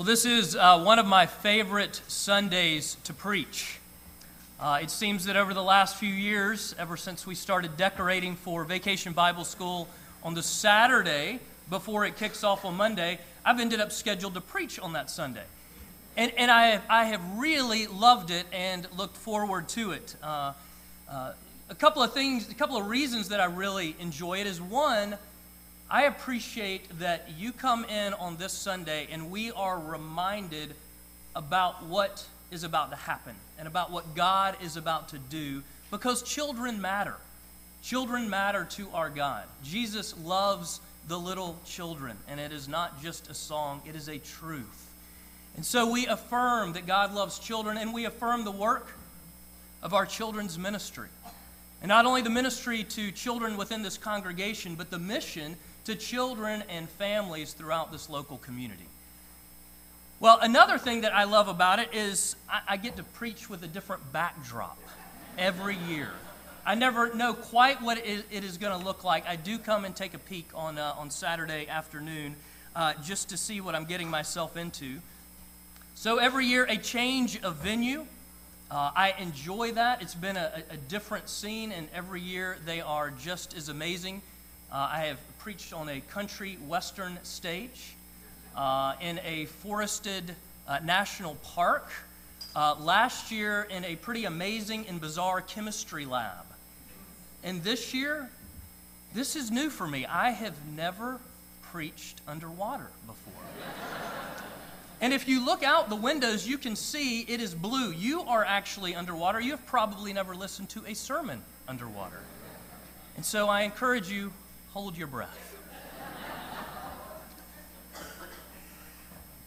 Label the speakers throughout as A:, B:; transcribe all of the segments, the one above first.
A: Well, this is uh, one of my favorite Sundays to preach. Uh, it seems that over the last few years, ever since we started decorating for Vacation Bible School on the Saturday before it kicks off on Monday, I've ended up scheduled to preach on that Sunday. And, and I, have, I have really loved it and looked forward to it. Uh, uh, a couple of things, a couple of reasons that I really enjoy it is one, I appreciate that you come in on this Sunday and we are reminded about what is about to happen and about what God is about to do because children matter. Children matter to our God. Jesus loves the little children, and it is not just a song, it is a truth. And so we affirm that God loves children, and we affirm the work of our children's ministry. And not only the ministry to children within this congregation, but the mission to children and families throughout this local community. Well, another thing that I love about it is I, I get to preach with a different backdrop every year. I never know quite what it is going to look like. I do come and take a peek on, uh, on Saturday afternoon uh, just to see what I'm getting myself into. So every year, a change of venue. Uh, I enjoy that. It's been a, a, different scene, and every year they are just as amazing. Uh, I have preached on a country western stage, uh, in a forested uh, national park, uh, last year in a pretty amazing and bizarre chemistry lab. And this year, this is new for me. I have never preached underwater before. And if you look out the windows, you can see it is blue. You are actually underwater. You have probably never listened to a sermon underwater. And so I encourage you hold your breath.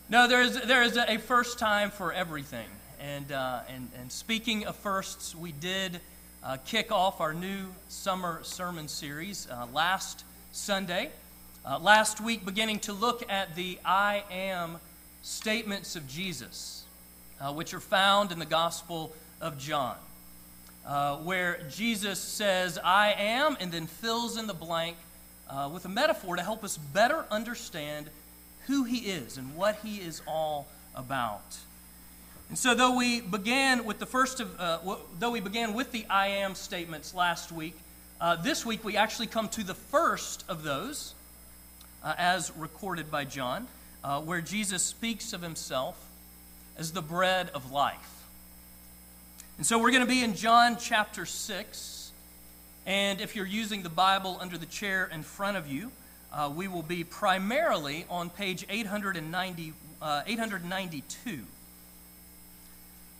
A: No, there is, there is a first time for everything. And, uh, and, and speaking of firsts, we did uh, kick off our new summer sermon series uh, last Sunday. Uh, last week, beginning to look at the I am statements of Jesus, uh, which are found in the Gospel of John, uh, where Jesus says, I am, and then fills in the blank with a metaphor to help us better understand who he is and what he is all about. And so, though we began with the first of, uh, though we began with the I am statements last week, uh, this week we actually come to the first of those, uh, as recorded by John, uh, where Jesus speaks of himself as the bread of life. And so, we're going to be in John chapter 6. And if you're using the Bible under the chair in front of you, uh, we will be primarily on page 890, uh, 892,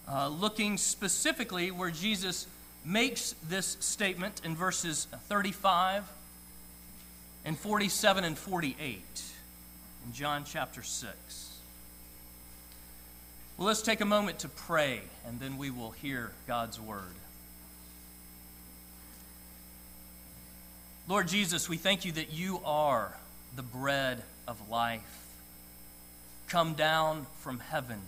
A: uh, looking specifically where Jesus makes this statement in verses 35 and 47 and 48 in John chapter 6. Well, let's take a moment to pray, and then we will hear God's word. Lord Jesus, we thank you that you are the bread of life, come down from heaven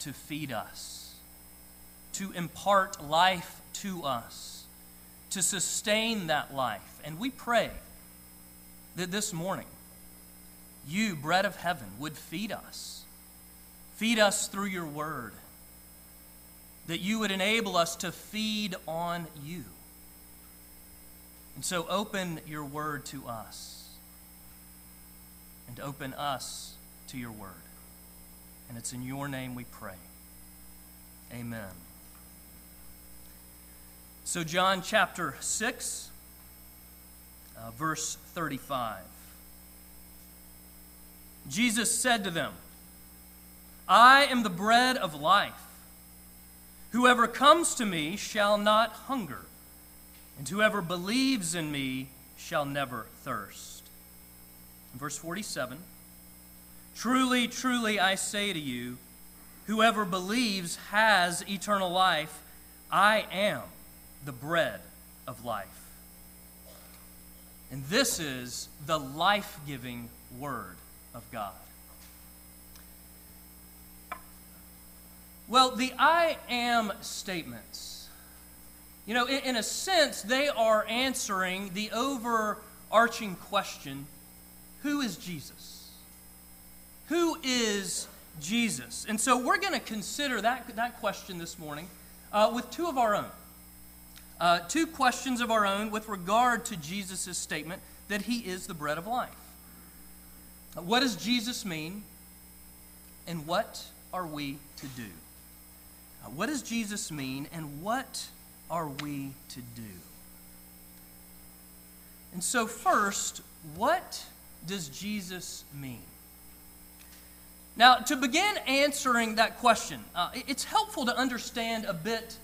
A: to feed us, to impart life to us, to sustain that life. And we pray that this morning, you, bread of heaven, would feed us. Feed us through your word. That you would enable us to feed on you. And so open your word to us and open us to your word. And it's in your name we pray. Amen. So, John chapter 6, uh, verse 35. Jesus said to them, I am the bread of life. Whoever comes to me shall not hunger and whoever believes in me shall never thirst. Verse 47 Truly, truly, I say to you, whoever believes has eternal life. I am the bread of life. And this is the life giving word of God. Well, the I am statements you know, in, in a sense, they are answering the overarching question who is Jesus? Who is Jesus? And so we're going to consider that, that question this morning uh, with two of our own. Uh, two questions of our own with regard to Jesus' statement that he is the bread of life. What does Jesus mean, and what are we to do? Uh, what does Jesus mean, and what are we to do? And so, first, what does Jesus mean? Now, to begin answering that question, uh, it's helpful to understand a bit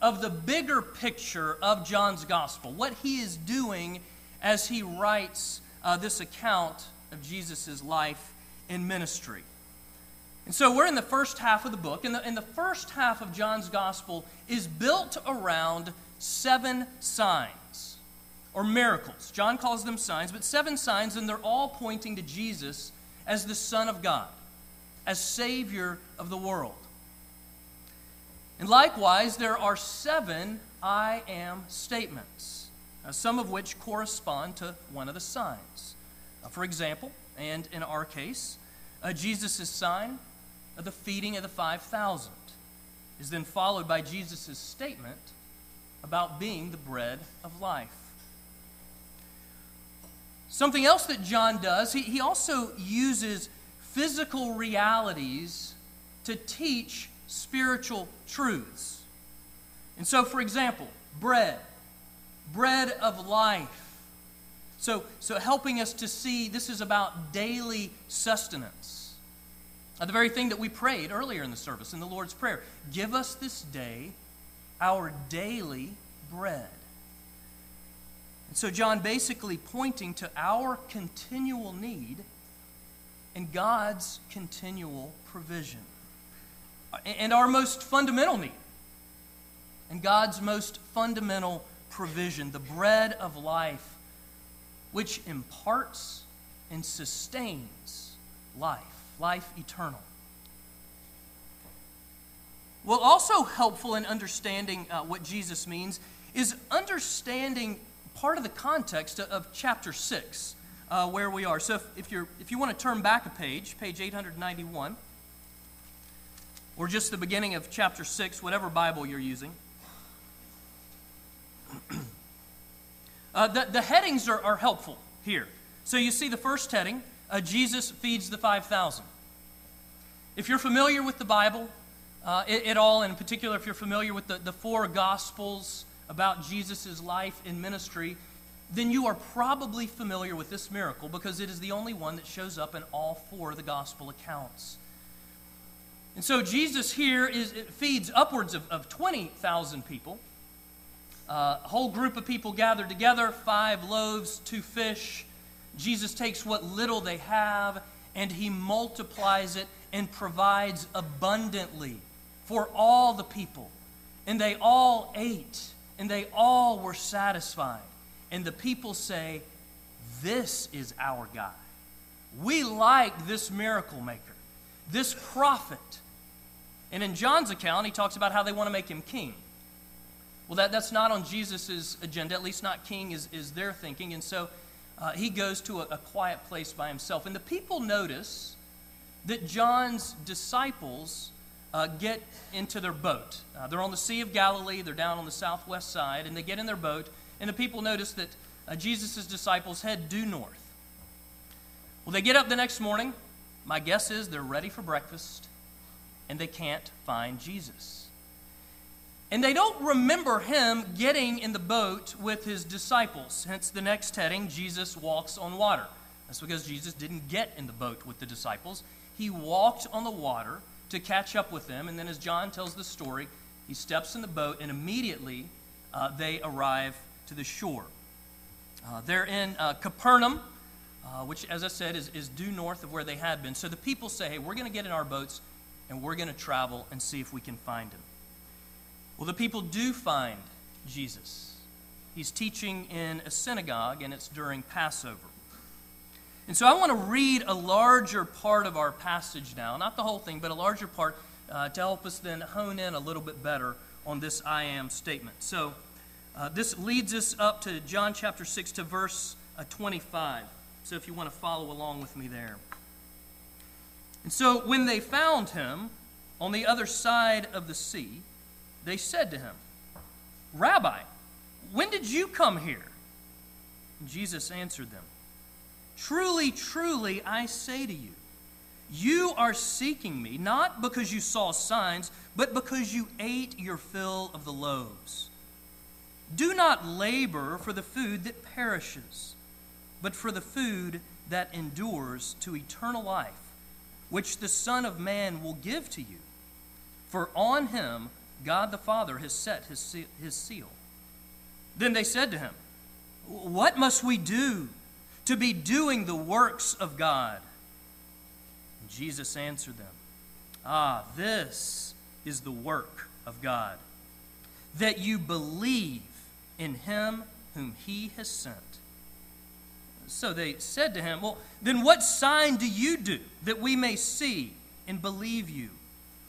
A: of the bigger picture of John's gospel, what he is doing as he writes uh, this account of Jesus' life and ministry. And so we're in the first half of the book, and the, and the first half of John's gospel is built around seven signs or miracles. John calls them signs, but seven signs, and they're all pointing to Jesus as the Son of God, as Savior of the world. And likewise, there are seven I am statements, uh, some of which correspond to one of the signs. Uh, for example, and in our case, uh, Jesus' sign of the feeding of the 5,000 is then followed by Jesus' statement about being the bread of life. Something else that John does, he, he also uses physical realities to teach spiritual truths. And so, for example, bread, bread of life. So, so helping us to see this is about daily sustenance. The very thing that we prayed earlier in the service, in the Lord's Prayer. Give us this day our daily bread. And so, John basically pointing to our continual need and God's continual provision and our most fundamental need, and God's most fundamental provision, the bread of life, which imparts and sustains life, life eternal. Well, also helpful in understanding uh, what Jesus means is understanding part of the context of, of chapter 6, uh, where we are. So if, if, you're, if you want to turn back a page, page 891 or just the beginning of chapter 6, whatever Bible you're using. uh, the, the headings are, are helpful here. So you see the first heading uh, Jesus feeds the 5,000. If you're familiar with the Bible uh, at all, and in particular if you're familiar with the, the four Gospels about Jesus' life and ministry, then you are probably familiar with this miracle because it is the only one that shows up in all four of the Gospel accounts. And so Jesus here is, feeds upwards of, of 20,000 people. Uh, a whole group of people gathered together, five loaves, two fish. Jesus takes what little they have and he multiplies it and provides abundantly for all the people. And they all ate and they all were satisfied. And the people say, This is our God. We like this miracle maker, this prophet and in John's account, he talks about how they want to make him king. Well, that, that's not on Jesus' agenda, at least not king is, is their thinking. And so uh, he goes to a, a quiet place by himself. And the people notice that John's disciples uh, get into their boat. Uh, they're on the Sea of Galilee, they're down on the southwest side, and they get in their boat, and the people notice that uh, Jesus' disciples head due north. Well, they get up the next morning. My guess is they're ready for breakfast and they can't find Jesus. And they don't remember him getting in the boat with his disciples. Hence, the next heading Jesus walks on water. That's because Jesus didn't get in the boat with the disciples. He walked on the water to catch up with them. And then, as John tells the story, he steps in the boat, and immediately uh, they arrive to the shore. Uh, they're in uh, Capernaum, uh, which, as I said, is, is due north of where they had been. So the people say, hey, we're going to get in our boats and we're going to travel and see if we can find him. Well, the people do find Jesus. He's teaching in a synagogue, and it's during Passover. And so I want to read a larger part of our passage now, not the whole thing, but a larger part uh, to help us then hone in a little bit better on this I am statement. So uh, this leads us up to John chapter 6 to verse uh, 25. So if you want to follow along with me there. And so when they found him on the other side of the sea, they said to him, Rabbi, when did you come here? And Jesus answered them, Truly, truly, I say to you, you are seeking me not because you saw signs, but because you ate your fill of the loaves. Do not labor for the food that perishes, but for the food that endures to eternal life, which the Son of Man will give to you. For on him God the Father has set his, his seal. Then they said to him, What must we do to be doing the works of God? And Jesus answered them, Ah, this is the work of God, that you believe in him whom he has sent. So they said to him, Well, then what sign do you do that we may see and believe you?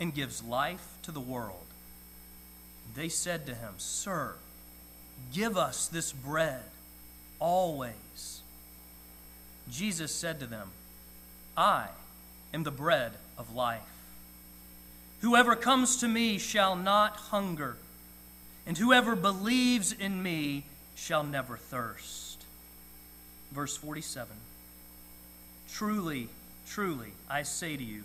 A: and gives life to the world. They said to him, Sir, give us this bread always. Jesus said to them, I am the bread of life. Whoever comes to me shall not hunger, and whoever believes in me shall never thirst. Verse 47 Truly, truly, I say to you,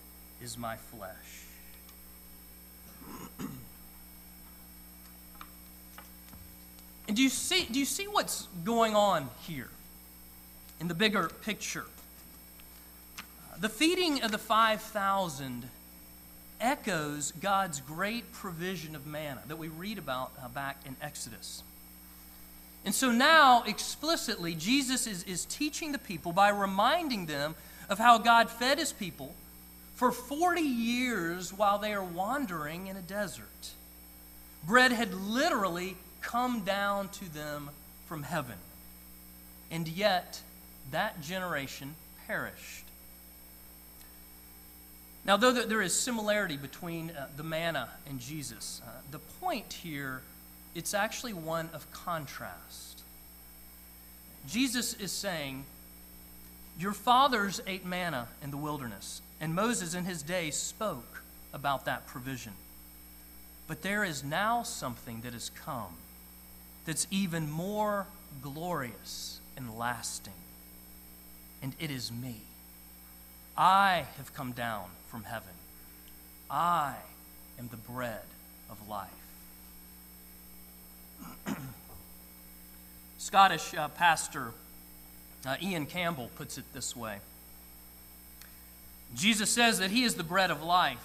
A: is my flesh. and do you see do you see what's going on here in the bigger picture? The feeding of the 5,000 echoes God's great provision of manna that we read about uh, back in Exodus. And so now, explicitly, Jesus is, is teaching the people by reminding them of how God fed his people for 40 years while they are wandering in a desert. Bread had literally come down to them from heaven. And yet, that generation perished. Now, though there is similarity between uh, the manna and Jesus, uh, the point here, it's actually one of contrast. Jesus is saying, Your fathers ate manna in the wilderness, and Moses in his day spoke about that provision. But there is now something that has come that's even more glorious and lasting, and it is me. I have come down from heaven. I am the bread of life. Scottish uh, pastor uh, Iain Campbell puts it this way Jesus says that he is the bread of life,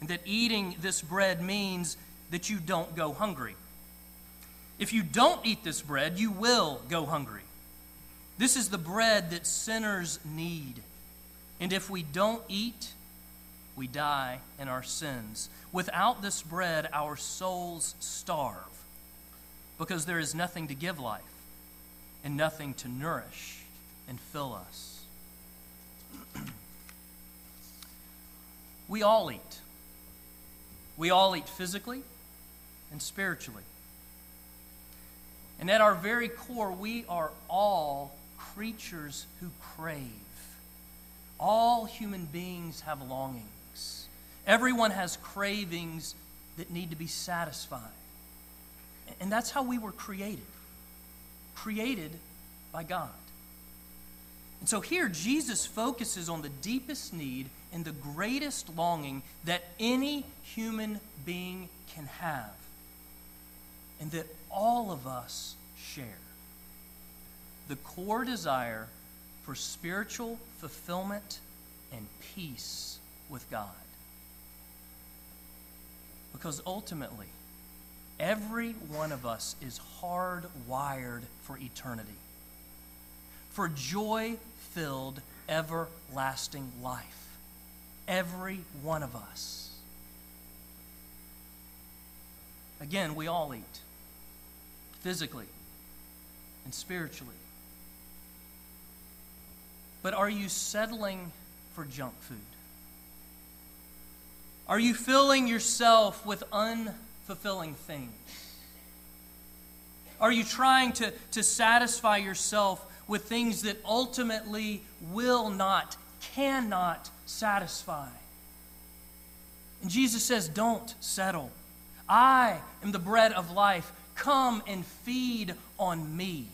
A: and that eating this bread means that you don't go hungry. If you don't eat this bread, you will go hungry. This is the bread that sinners need. And if we don't eat, we die in our sins. Without this bread, our souls starve because there is nothing to give life and nothing to nourish and fill us. We all eat. We all eat physically and spiritually. And at our very core, we are all creatures who crave. All human beings have longings. Everyone has cravings that need to be satisfied. And that's how we were created created by God. And so here, Jesus focuses on the deepest need and the greatest longing that any human being can have, and that all of us share the core desire for spiritual fulfillment and peace with God. Because ultimately, every one of us is hardwired for eternity, for joy filled, everlasting life. Every one of us. Again, we all eat physically and spiritually. But are you settling for junk food? Are you filling yourself with unfulfilling things? Are you trying to, to satisfy yourself with things that ultimately will not, cannot satisfy? And Jesus says, Don't settle. I am the bread of life. Come and feed on me.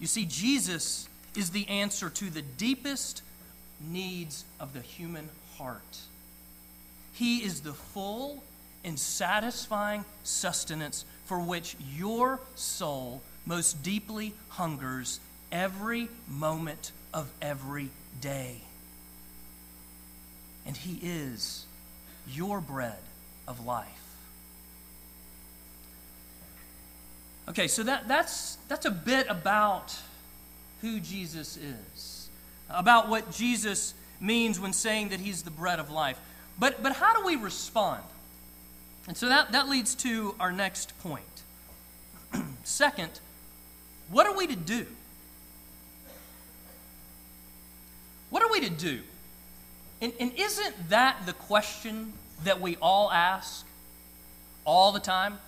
A: You see, Jesus is the answer to the deepest needs of the human heart. He is the full and satisfying sustenance for which your soul most deeply hungers every moment of every day. And He is your bread of life. Okay, so that, that's, that's a bit about who Jesus is, about what Jesus means when saying that he's the bread of life. But, but how do we respond? And so that, that leads to our next point. Second, what are we to do? What are we to do? And, and isn't that the question that we all ask all the time?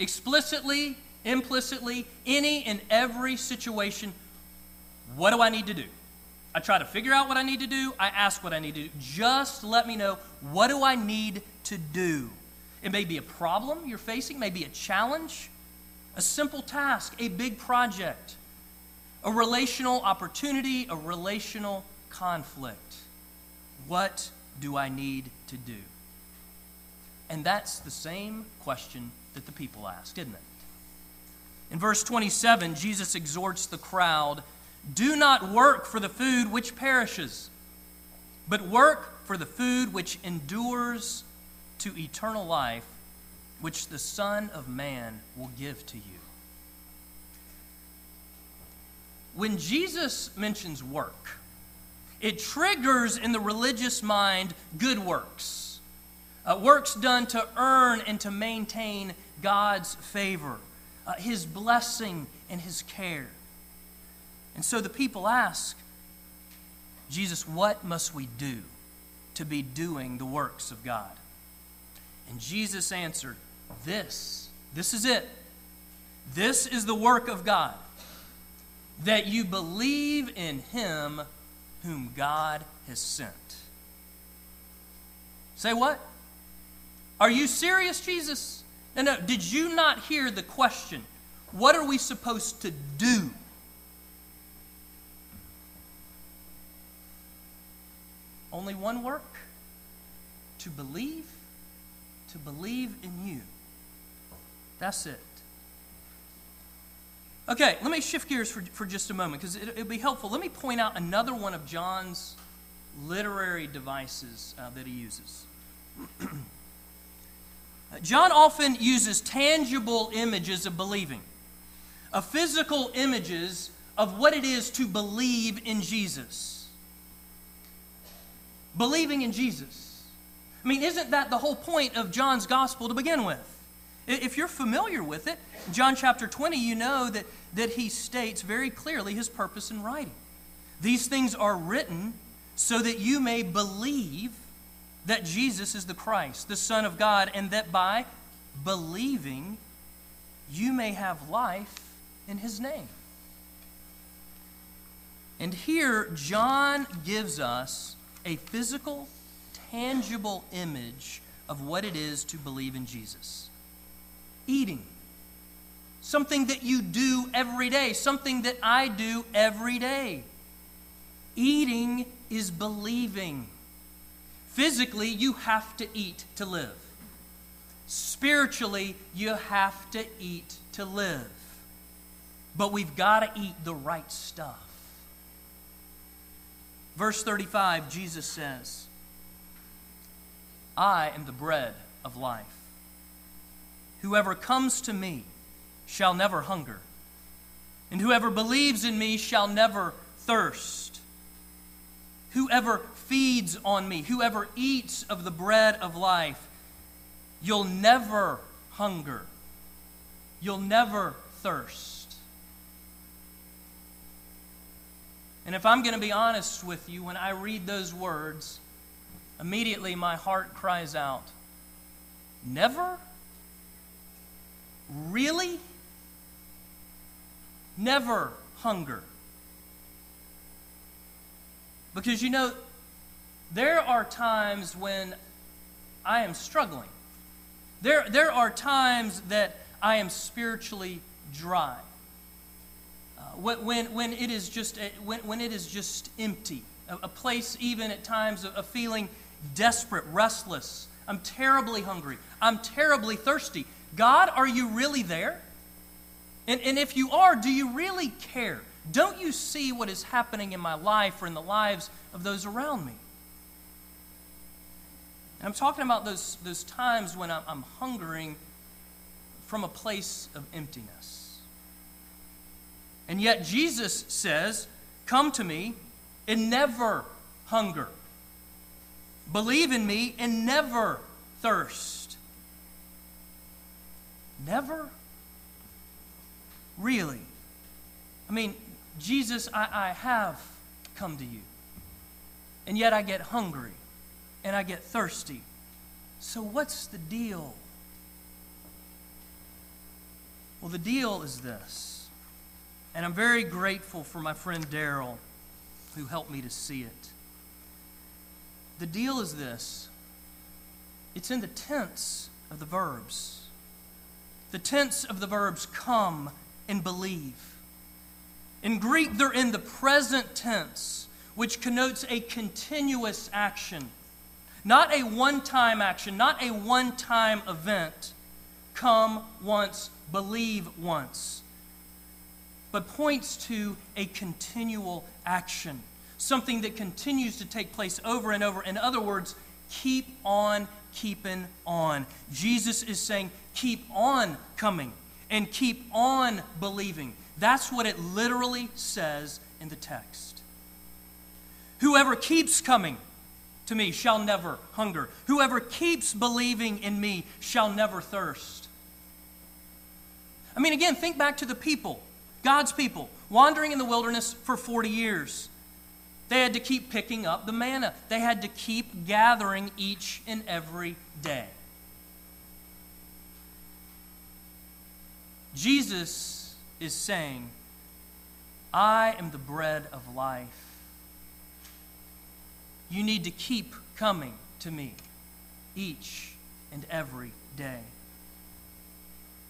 A: explicitly, implicitly, any and every situation, what do I need to do? I try to figure out what I need to do. I ask what I need to do. Just let me know what do I need to do. It may be a problem you're facing, may be a challenge, a simple task, a big project, a relational opportunity, a relational conflict. What do I need to do? And that's the same question that the people asked, didn't it? In verse 27, Jesus exhorts the crowd do not work for the food which perishes, but work for the food which endures to eternal life, which the Son of Man will give to you. When Jesus mentions work, it triggers in the religious mind good works uh, works done to earn and to maintain God's favor, uh, His blessing, and His care. And so the people ask, Jesus, what must we do to be doing the works of God? And Jesus answered, This, this is it. This is the work of God, that you believe in Him whom God has sent. Say what? Are you serious, Jesus? No, no. Did you not hear the question? What are we supposed to do? Only one work to believe, to believe in you. That's it. Okay, let me shift gears for, for just a moment because it, will be helpful. Let me point out another one of John's literary devices uh, that he uses. John often uses tangible images of believing, of physical images of what it is to believe in Jesus. Believing in Jesus. I mean, isn't that the whole point of John's gospel to begin with? If you're familiar with it, John chapter 20, you know that, that he states very clearly his purpose in writing. These things are written so that you may believe that Jesus is the Christ, the Son of God, and that by believing you may have life in his name. And here, John gives us a physical, tangible image of what it is to believe in Jesus eating, something that you do every day, something that I do every day. Eating is believing. Physically, you have to eat to live. Spiritually, you have to eat to live. But we've got to eat the right stuff. Verse 35, Jesus says, I am the bread of life. Whoever comes to me shall never hunger, and whoever believes in me shall never thirst. Whoever feeds on me, whoever eats of the bread of life, you'll never hunger, you'll never thirst. And if I'm going to be honest with you, when I read those words, immediately my heart cries out, Never? Really? Never hunger. Because you know, there are times when I am struggling. There, there are times that I am spiritually dry. Uh, when, when, it is just, when, when it is just empty, a, a place even at times of, of feeling desperate, restless. I'm terribly hungry. I'm terribly thirsty. God, are you really there? And, and if you are, do you really care? Don't you see what is happening in my life or in the lives of those around me? And I'm talking about those, those times when I'm, I'm hungering from a place of emptiness. And yet Jesus says, Come to me and never hunger. Believe in me and never thirst. Never? Really? I mean, Jesus, I, I have come to you. And yet I get hungry and I get thirsty. So, what's the deal? Well, the deal is this. And I'm very grateful for my friend Daryl who helped me to see it. The deal is this it's in the tense of the verbs. The tense of the verbs come and believe. In Greek, they're in the present tense, which connotes a continuous action, not a one time action, not a one time event. Come once, believe once, but points to a continual action, something that continues to take place over and over. In other words, keep on keeping on. Jesus is saying, keep on coming and keep on believing. That's what it literally says in the text. Whoever keeps coming to me shall never hunger. Whoever keeps believing in me shall never thirst. I mean, again, think back to the people, God's people, wandering in the wilderness for 40 years. They had to keep picking up the manna, they had to keep gathering each and every day. Jesus is saying, I am the bread of life. You need to keep coming to me each and every day.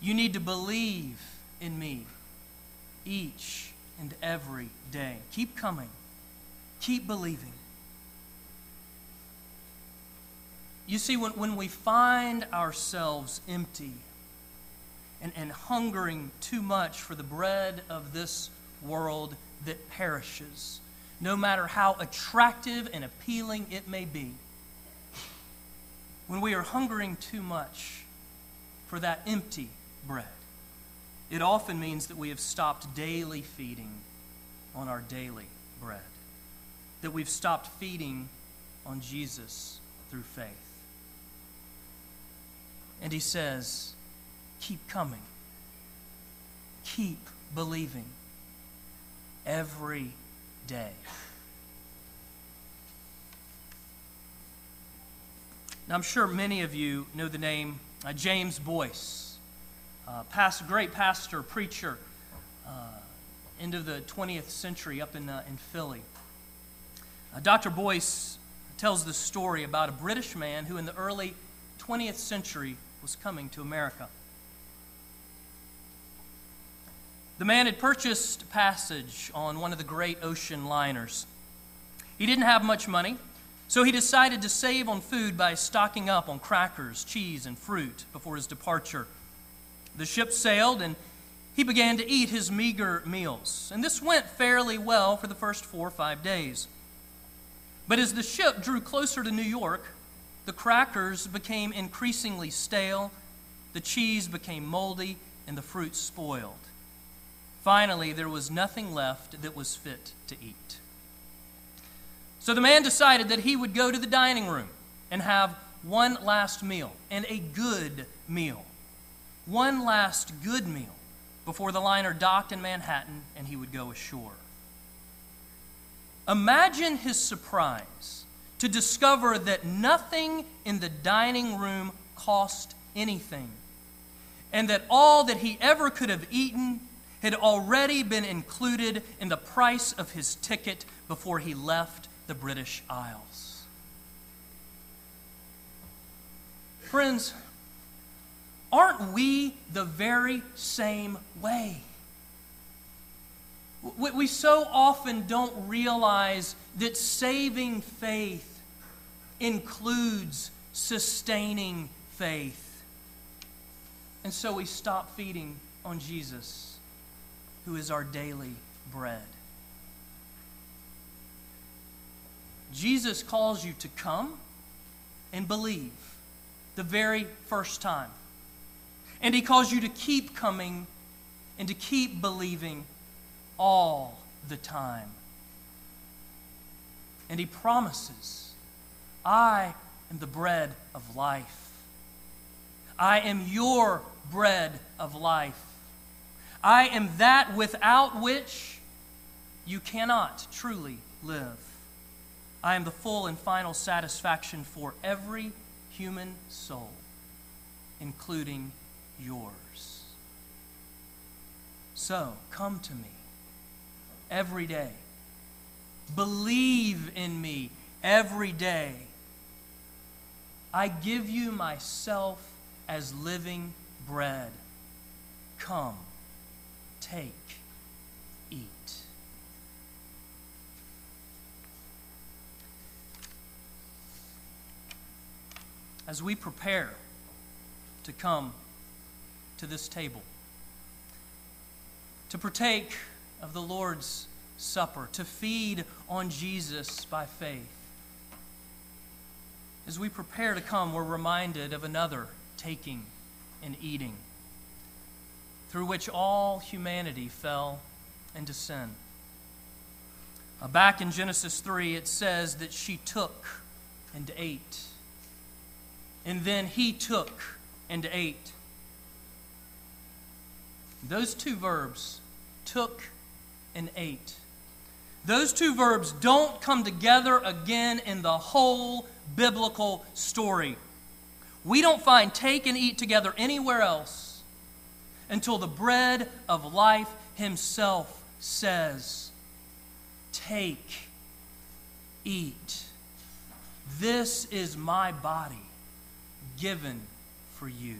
A: You need to believe in me each and every day. Keep coming. Keep believing. You see, when, when we find ourselves empty and, and hungering too much for the bread of this world that perishes, no matter how attractive and appealing it may be. When we are hungering too much for that empty bread, it often means that we have stopped daily feeding on our daily bread, that we've stopped feeding on Jesus through faith. And he says, Keep coming. Keep believing every day. Now, I'm sure many of you know the name uh, James Boice, uh, past, great pastor, preacher, uh, end of the 20th century up in, uh, in Philly. Uh, Dr. Boice tells the story about a British man who, in the early 20th century, was coming to America. The man had purchased passage on one of the great ocean liners. He didn't have much money, so he decided to save on food by stocking up on crackers, cheese, and fruit before his departure. The ship sailed, and he began to eat his meager meals. And this went fairly well for the first four or five days. But as the ship drew closer to New York, the crackers became increasingly stale, the cheese became moldy, and the fruit spoiled. Finally, there was nothing left that was fit to eat. So the man decided that he would go to the dining room and have one last meal, and a good meal. One last good meal before the liner docked in Manhattan and he would go ashore. Imagine his surprise to discover that nothing in the dining room cost anything, and that all that he ever could have eaten had already been included in the price of his ticket before he left the British Isles. Friends, aren't we the very same way? We so often don't realize that saving faith includes sustaining faith. And so we stop feeding on Jesus, who is our daily bread. Jesus calls you to come and believe the very first time. And he calls you to keep coming and to keep believing all the time. And he promises, I am the bread of life. I am your bread of life. I am that without which you cannot truly live. I am the full and final satisfaction for every human soul, including yours. So come to me every day. Believe in me every day. I give you myself as living bread. Come, take, eat. As we prepare to come to this table, to partake of the Lord's Supper, to feed on Jesus by faith. As we prepare to come, we're reminded of another taking and eating, through which all humanity fell into sin. Uh, back in Genesis 3, it says that she took and ate. And then he took and ate. Those two verbs, took and ate. Those two verbs don't come together again in the whole biblical story. We don't find take and eat together anywhere else until the bread of life himself says, Take, eat. This is my body given for you.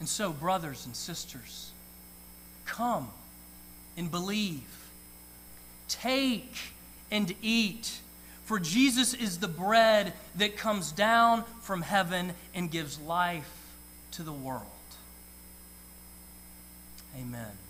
A: And so, brothers and sisters, come and believe. Take and eat. For Jesus is the bread that comes down from heaven and gives life to the world. Amen.